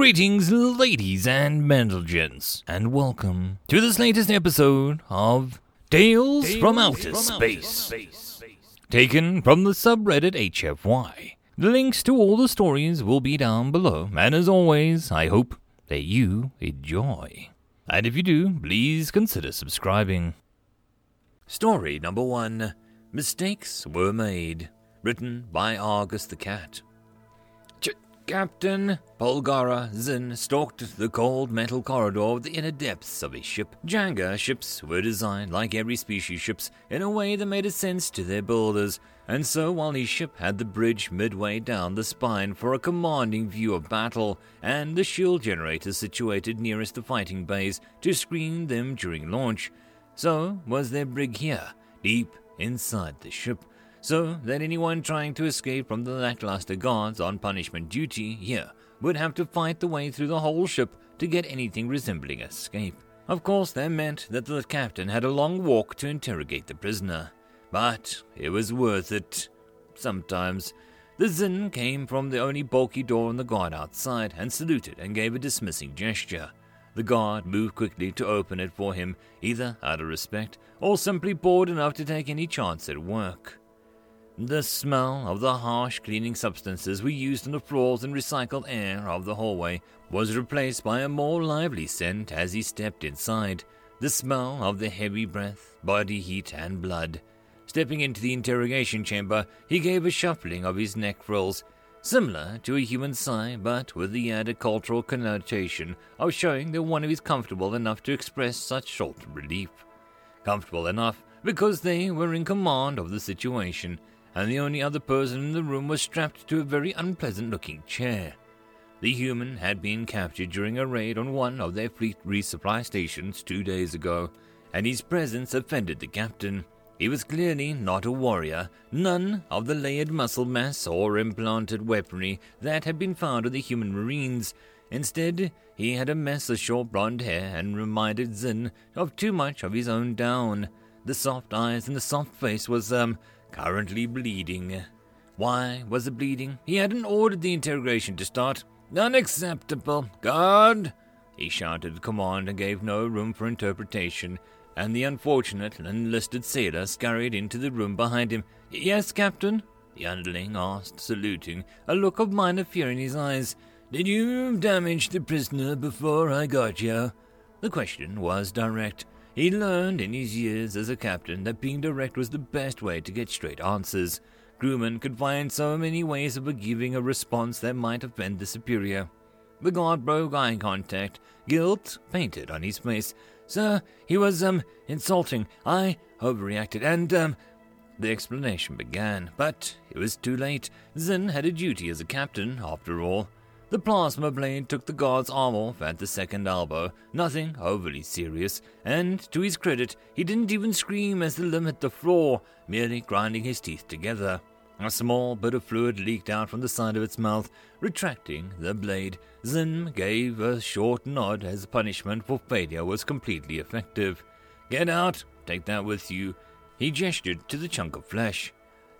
Greetings, ladies and gents, and welcome to this latest episode of Tales, Tales from, Outer, from space. Outer Space. Taken from the subreddit HFY. The links to all the stories will be down below, and as always, I hope that you enjoy. And if you do, please consider subscribing. Story number one Mistakes Were Made. Written by Argus the Cat. Captain Polgara Zin stalked the cold metal corridor of the inner depths of his ship. Janga ships were designed like every species ships in a way that made a sense to their builders, and so while his ship had the bridge midway down the spine for a commanding view of battle, and the shield generators situated nearest the fighting bays to screen them during launch, so was their brig here, deep inside the ship so that anyone trying to escape from the lackluster guards on punishment duty here would have to fight the way through the whole ship to get anything resembling escape. Of course, that meant that the captain had a long walk to interrogate the prisoner, but it was worth it. Sometimes. The Zin came from the only bulky door on the guard outside and saluted and gave a dismissing gesture. The guard moved quickly to open it for him, either out of respect or simply bored enough to take any chance at work. The smell of the harsh cleaning substances we used on the floors and recycled air of the hallway was replaced by a more lively scent as he stepped inside. The smell of the heavy breath, body heat, and blood. Stepping into the interrogation chamber, he gave a shuffling of his neck frills, similar to a human sigh, but with the added cultural connotation of showing that one is comfortable enough to express such short relief. Comfortable enough because they were in command of the situation and the only other person in the room was strapped to a very unpleasant looking chair. The human had been captured during a raid on one of their fleet resupply stations two days ago, and his presence offended the captain. He was clearly not a warrior, none of the layered muscle mass or implanted weaponry that had been found on the human marines. Instead, he had a mess of short blonde hair and reminded Zin of too much of his own down. The soft eyes and the soft face was, um, currently bleeding. Why was it bleeding? He hadn't ordered the interrogation to start. Unacceptable. Guard! He shouted the command and gave no room for interpretation, and the unfortunate enlisted sailor scurried into the room behind him. Yes, Captain? The underling asked, saluting, a look of minor fear in his eyes. Did you damage the prisoner before I got here? The question was direct. He learned in his years as a captain that being direct was the best way to get straight answers. Crewmen could find so many ways of giving a response that might offend the superior. The guard broke eye contact, guilt painted on his face. Sir, he was, um, insulting. I overreacted, and, um, the explanation began, but it was too late. Zin had a duty as a captain, after all. The plasma blade took the guard's arm off at the second elbow, nothing overly serious, and to his credit, he didn't even scream as the limb hit the floor, merely grinding his teeth together. A small bit of fluid leaked out from the side of its mouth, retracting the blade. Zin gave a short nod as punishment for failure was completely effective. Get out, take that with you. He gestured to the chunk of flesh.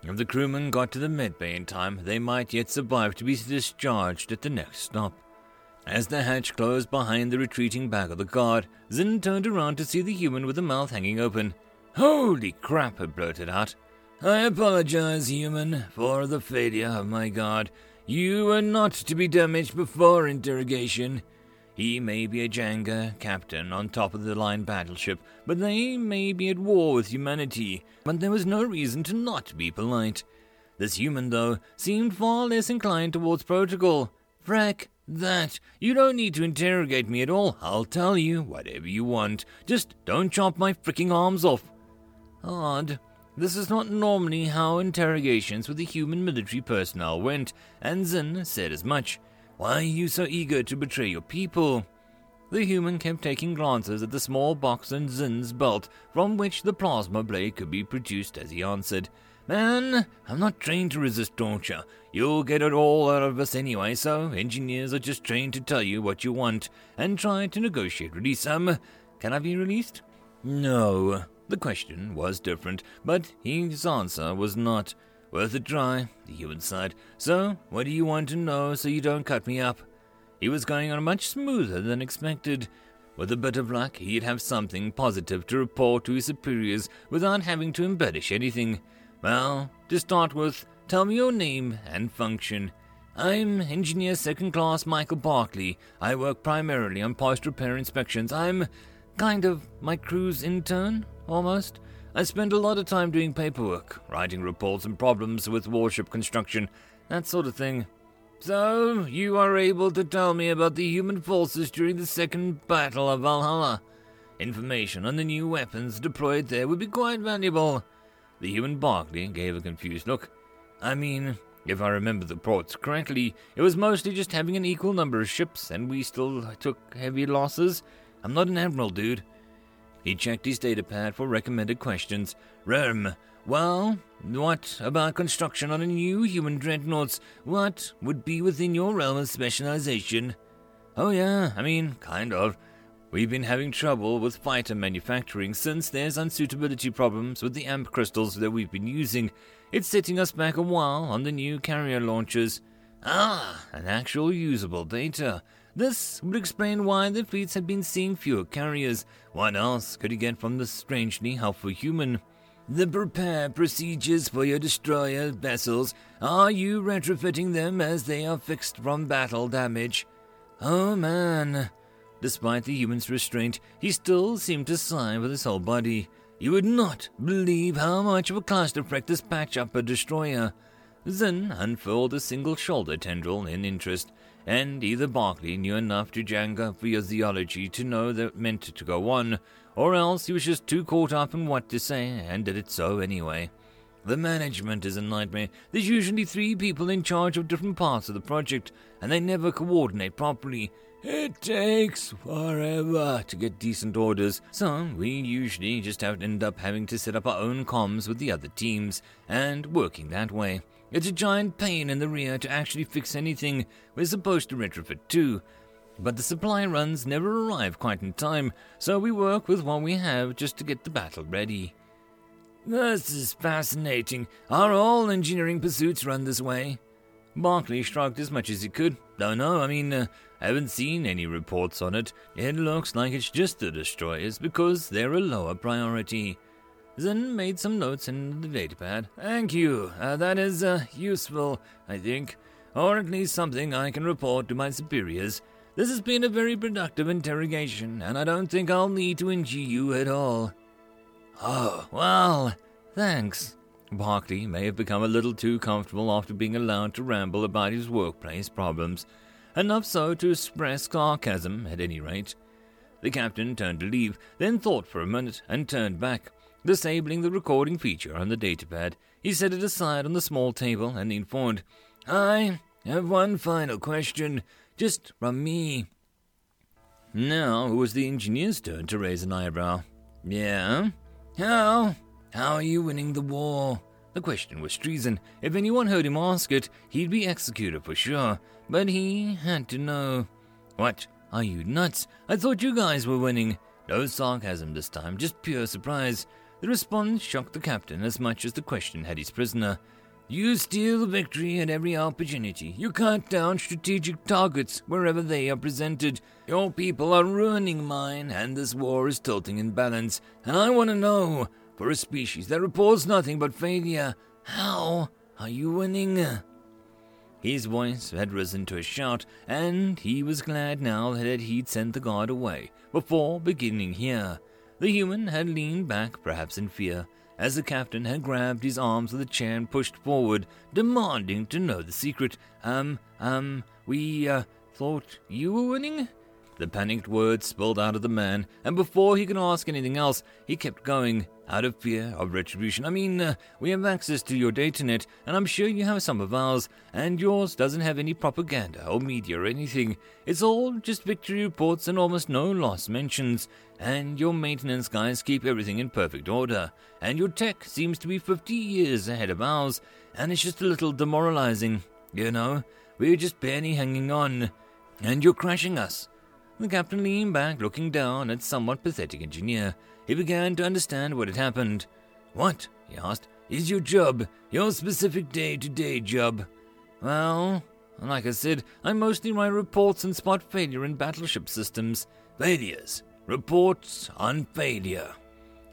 If the crewmen got to the medbay in time, they might yet survive to be discharged at the next stop. As the hatch closed behind the retreating back of the guard, Zin turned around to see the human with the mouth hanging open. Holy crap, he blurted out. I apologize, human, for the failure of my guard. You were not to be damaged before interrogation. He may be a Janga captain on top of the line battleship, but they may be at war with humanity, but there was no reason to not be polite. This human, though, seemed far less inclined towards protocol. Frack, that. You don't need to interrogate me at all. I'll tell you whatever you want. Just don't chop my freaking arms off. Odd. This is not normally how interrogations with the human military personnel went, and Zin said as much. Why are you so eager to betray your people? The human kept taking glances at the small box in Zin's belt from which the plasma blade could be produced as he answered. Man, I'm not trained to resist torture. You'll get it all out of us anyway, so engineers are just trained to tell you what you want and try to negotiate release. Um, can I be released? No. The question was different, but his answer was not. Worth a try, the human sighed. So, what do you want to know so you don't cut me up? he was going on much smoother than expected. With a bit of luck, he'd have something positive to report to his superiors without having to embellish anything. Well, to start with, tell me your name and function. I'm Engineer Second Class Michael Barkley. I work primarily on post repair inspections. I'm kind of my crew's intern, almost. I spend a lot of time doing paperwork, writing reports and problems with warship construction, that sort of thing. So, you are able to tell me about the human forces during the Second Battle of Valhalla. Information on the new weapons deployed there would be quite valuable. The human Barkley gave a confused look. I mean, if I remember the reports correctly, it was mostly just having an equal number of ships, and we still took heavy losses. I'm not an admiral, dude. He checked his datapad for recommended questions. Rem, well, what about construction on a new human dreadnoughts? What would be within your realm of specialization? Oh, yeah, I mean, kind of. We've been having trouble with fighter manufacturing since there's unsuitability problems with the amp crystals that we've been using. It's setting us back a while on the new carrier launches. Ah, an actual usable data. This would explain why the fleets had been seeing fewer carriers. What else could he get from the strangely helpful human? The prepare procedures for your destroyer vessels, are you retrofitting them as they are fixed from battle damage? Oh man. Despite the human's restraint, he still seemed to sigh with his whole body. You would not believe how much of a cluster effect this patch up a destroyer. Then unfurled a single shoulder tendril in interest, and either Barkley knew enough to Janga theology to know that it meant to go on, or else he was just too caught up in what to say and did it so anyway. The management is a nightmare. There's usually three people in charge of different parts of the project, and they never coordinate properly. It takes forever to get decent orders, so we usually just end up having to set up our own comms with the other teams, and working that way. It's a giant pain in the rear to actually fix anything. We're supposed to retrofit too, but the supply runs never arrive quite in time, so we work with what we have just to get the battle ready. This is fascinating. Are all engineering pursuits run this way? Barkley shrugged as much as he could. Don't know, I mean, uh, haven't seen any reports on it. It looks like it's just the destroyers because they're a lower priority. Zin made some notes in the datapad. Thank you. Uh, that is uh, useful, I think, or at least something I can report to my superiors. This has been a very productive interrogation, and I don't think I'll need to injure you at all. Oh, well, thanks. Barkley may have become a little too comfortable after being allowed to ramble about his workplace problems, enough so to express sarcasm at any rate. The captain turned to leave, then thought for a minute and turned back. Disabling the recording feature on the datapad, he set it aside on the small table and forward. I have one final question. Just from me. Now it was the engineer's turn to raise an eyebrow. Yeah? How? How are you winning the war? The question was treason. If anyone heard him ask it, he'd be executed for sure. But he had to know. What? Are you nuts? I thought you guys were winning. No sarcasm this time, just pure surprise. The response shocked the captain as much as the question had his prisoner. You steal victory at every opportunity. You cut down strategic targets wherever they are presented. Your people are ruining mine, and this war is tilting in balance. And I want to know, for a species that reports nothing but failure, how are you winning? His voice had risen to a shout, and he was glad now that he'd sent the guard away before beginning here. The human had leaned back, perhaps in fear, as the captain had grabbed his arms with a chair and pushed forward, demanding to know the secret. Um, um, we, uh, thought you were winning? The panicked words spilled out of the man, and before he could ask anything else, he kept going, out of fear of retribution. I mean, uh, we have access to your datanet, and I'm sure you have some of ours, and yours doesn't have any propaganda or media or anything. It's all just victory reports and almost no loss mentions, and your maintenance guys keep everything in perfect order, and your tech seems to be 50 years ahead of ours, and it's just a little demoralizing. You know, we're just barely hanging on, and you're crashing us. The captain leaned back, looking down at somewhat pathetic engineer. He began to understand what had happened. What? he asked. Is your job, your specific day to day job? Well, Like I said, I mostly write reports and spot failure in battleship systems. Failures. Reports on failure.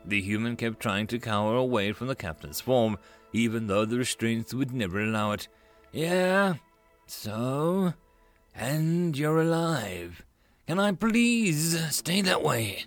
The human kept trying to cower away from the captain's form, even though the restraints would never allow it. Yeah, so? And you're alive. Can I please stay that way?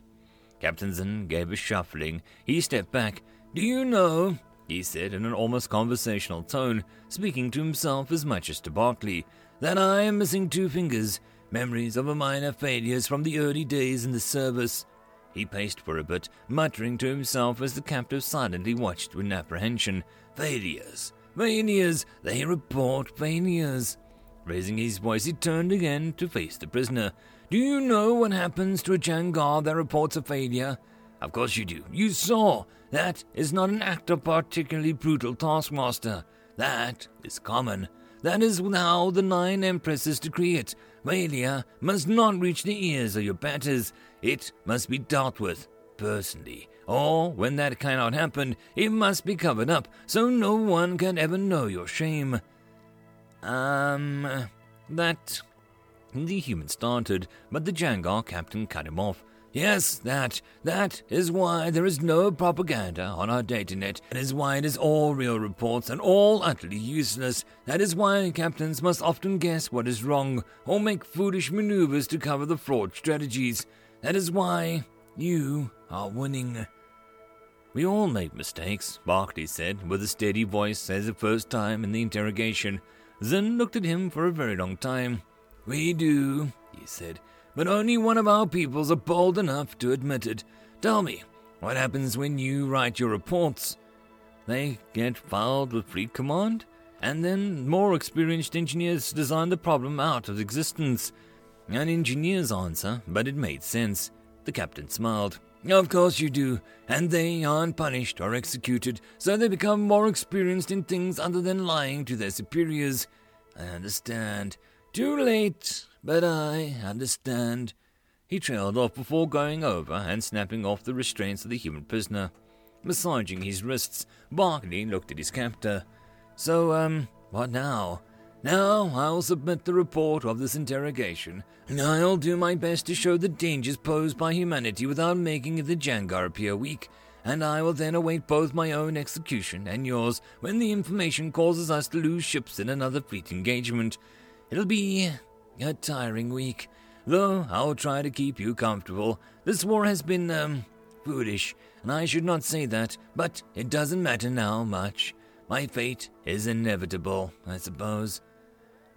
Captain Zin gave a shuffling. He stepped back. Do you know, he said in an almost conversational tone, speaking to himself as much as to Barkley, that I am missing two fingers, memories of a minor failures from the early days in the service. He paced for a bit, muttering to himself as the captive silently watched with apprehension. Failures. Failures. They report failures. Raising his voice, he turned again to face the prisoner. Do you know what happens to a Jangar that reports a failure? Of course you do. You saw. That is not an act of particularly brutal taskmaster. That is common. That is how the nine empresses decree it. Failure must not reach the ears of your betters. It must be dealt with personally. Or, when that cannot happen, it must be covered up so no one can ever know your shame. Um, that. The human started, but the Jangar captain cut him off. Yes, that. That is why there is no propaganda on our datanet. That is why it is all real reports and all utterly useless. That is why captains must often guess what is wrong or make foolish maneuvers to cover the fraud strategies. That is why you are winning. We all make mistakes, Barkley said, with a steady voice as the first time in the interrogation. Zin looked at him for a very long time. We do, he said but only one of our peoples are bold enough to admit it. Tell me, what happens when you write your reports? They get filed with Fleet Command, and then more experienced engineers design the problem out of existence. An engineer's answer, but it made sense. The captain smiled. Of course you do, and they aren't punished or executed, so they become more experienced in things other than lying to their superiors. I understand. Too late. But I understand. He trailed off before going over and snapping off the restraints of the human prisoner. Massaging his wrists, Barkley looked at his captor. So, um, what now? Now I'll submit the report of this interrogation. And I'll do my best to show the dangers posed by humanity without making the Jangar appear weak, and I will then await both my own execution and yours when the information causes us to lose ships in another fleet engagement. It'll be a tiring week, though I'll try to keep you comfortable. This war has been, um, foolish, and I should not say that, but it doesn't matter now much. My fate is inevitable, I suppose.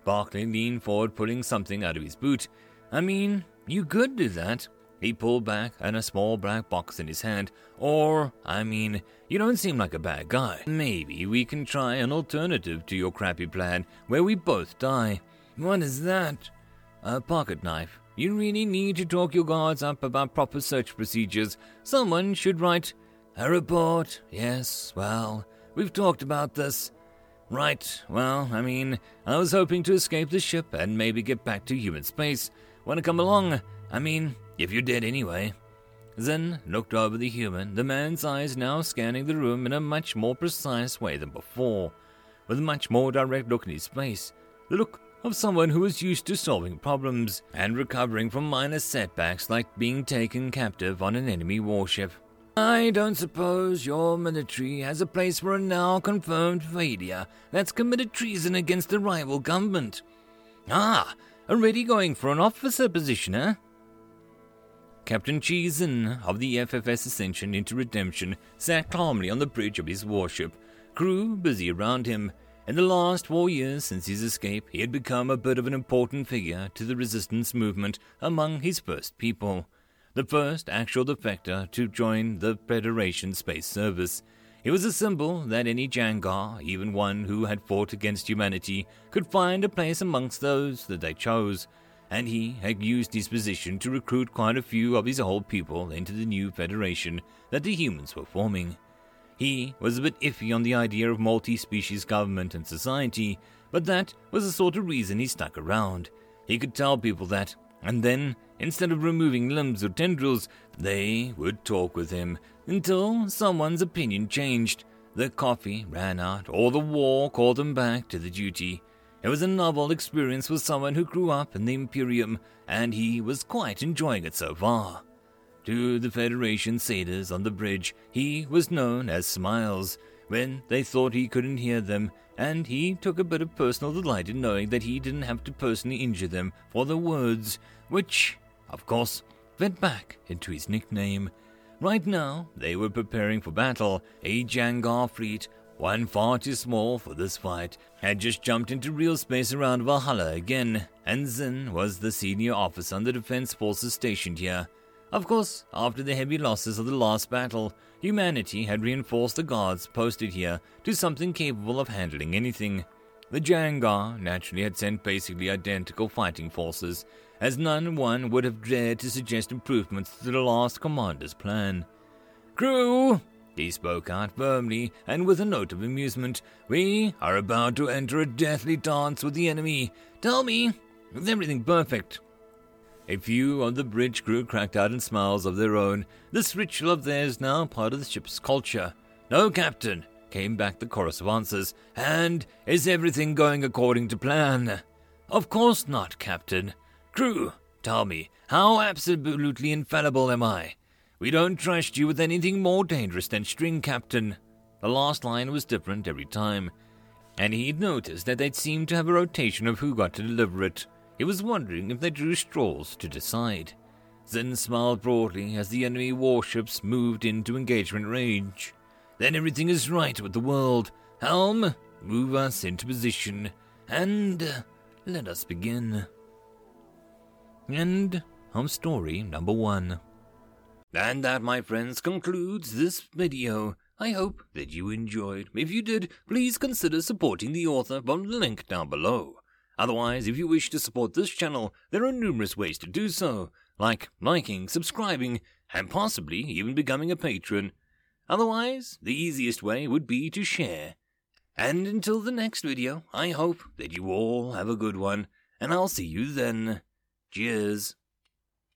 Barkley leaned forward, pulling something out of his boot. I mean, you could do that. He pulled back and a small black box in his hand. Or, I mean, you don't seem like a bad guy. Maybe we can try an alternative to your crappy plan where we both die. What is that? A pocket knife. You really need to talk your guards up about proper search procedures. Someone should write a report. Yes, well, we've talked about this. Right, well, I mean, I was hoping to escape the ship and maybe get back to human space. Want to come along? I mean, if you're dead anyway. Zin looked over the human, the man's eyes now scanning the room in a much more precise way than before, with a much more direct look in his face. The look of someone who is used to solving problems and recovering from minor setbacks like being taken captive on an enemy warship. I don't suppose your military has a place for a now confirmed failure that's committed treason against the rival government. Ah, already going for an officer position, eh? Captain Cheeson of the FFS Ascension into Redemption sat calmly on the bridge of his warship, crew busy around him, in the last four years since his escape, he had become a bit of an important figure to the resistance movement among his first people. The first actual defector to join the Federation Space Service. He was a symbol that any Jangar, even one who had fought against humanity, could find a place amongst those that they chose, and he had used his position to recruit quite a few of his old people into the new Federation that the humans were forming. He was a bit iffy on the idea of multi species government and society, but that was the sort of reason he stuck around. He could tell people that, and then, instead of removing limbs or tendrils, they would talk with him until someone's opinion changed. The coffee ran out, or the war called them back to the duty. It was a novel experience for someone who grew up in the Imperium, and he was quite enjoying it so far. To the Federation sailors on the bridge, he was known as Smiles when they thought he couldn't hear them, and he took a bit of personal delight in knowing that he didn't have to personally injure them for their words, which, of course, fed back into his nickname. Right now, they were preparing for battle. A Jangar fleet, one far too small for this fight, had just jumped into real space around Valhalla again, and Zin was the senior officer on the defense forces stationed here. Of course, after the heavy losses of the last battle, humanity had reinforced the guards posted here to something capable of handling anything. The Jangar naturally had sent basically identical fighting forces, as none one would have dared to suggest improvements to the last commander's plan. Crew, he spoke out firmly and with a note of amusement, we are about to enter a deathly dance with the enemy. Tell me, is everything perfect? A few on the bridge crew cracked out in smiles of their own. This ritual of theirs now part of the ship's culture. No, Captain, came back the chorus of answers. And is everything going according to plan? Of course not, Captain. Crew, tell me, how absolutely infallible am I? We don't trust you with anything more dangerous than string captain. The last line was different every time, and he'd noticed that they'd seemed to have a rotation of who got to deliver it. He was wondering if they drew straws to decide. Zin smiled broadly as the enemy warships moved into engagement range. Then everything is right with the world. Helm, move us into position, and uh, let us begin. End of story number one. And that, my friends, concludes this video. I hope that you enjoyed. If you did, please consider supporting the author from the link down below. Otherwise, if you wish to support this channel, there are numerous ways to do so, like liking, subscribing, and possibly even becoming a patron. Otherwise, the easiest way would be to share. And until the next video, I hope that you all have a good one, and I'll see you then. Cheers.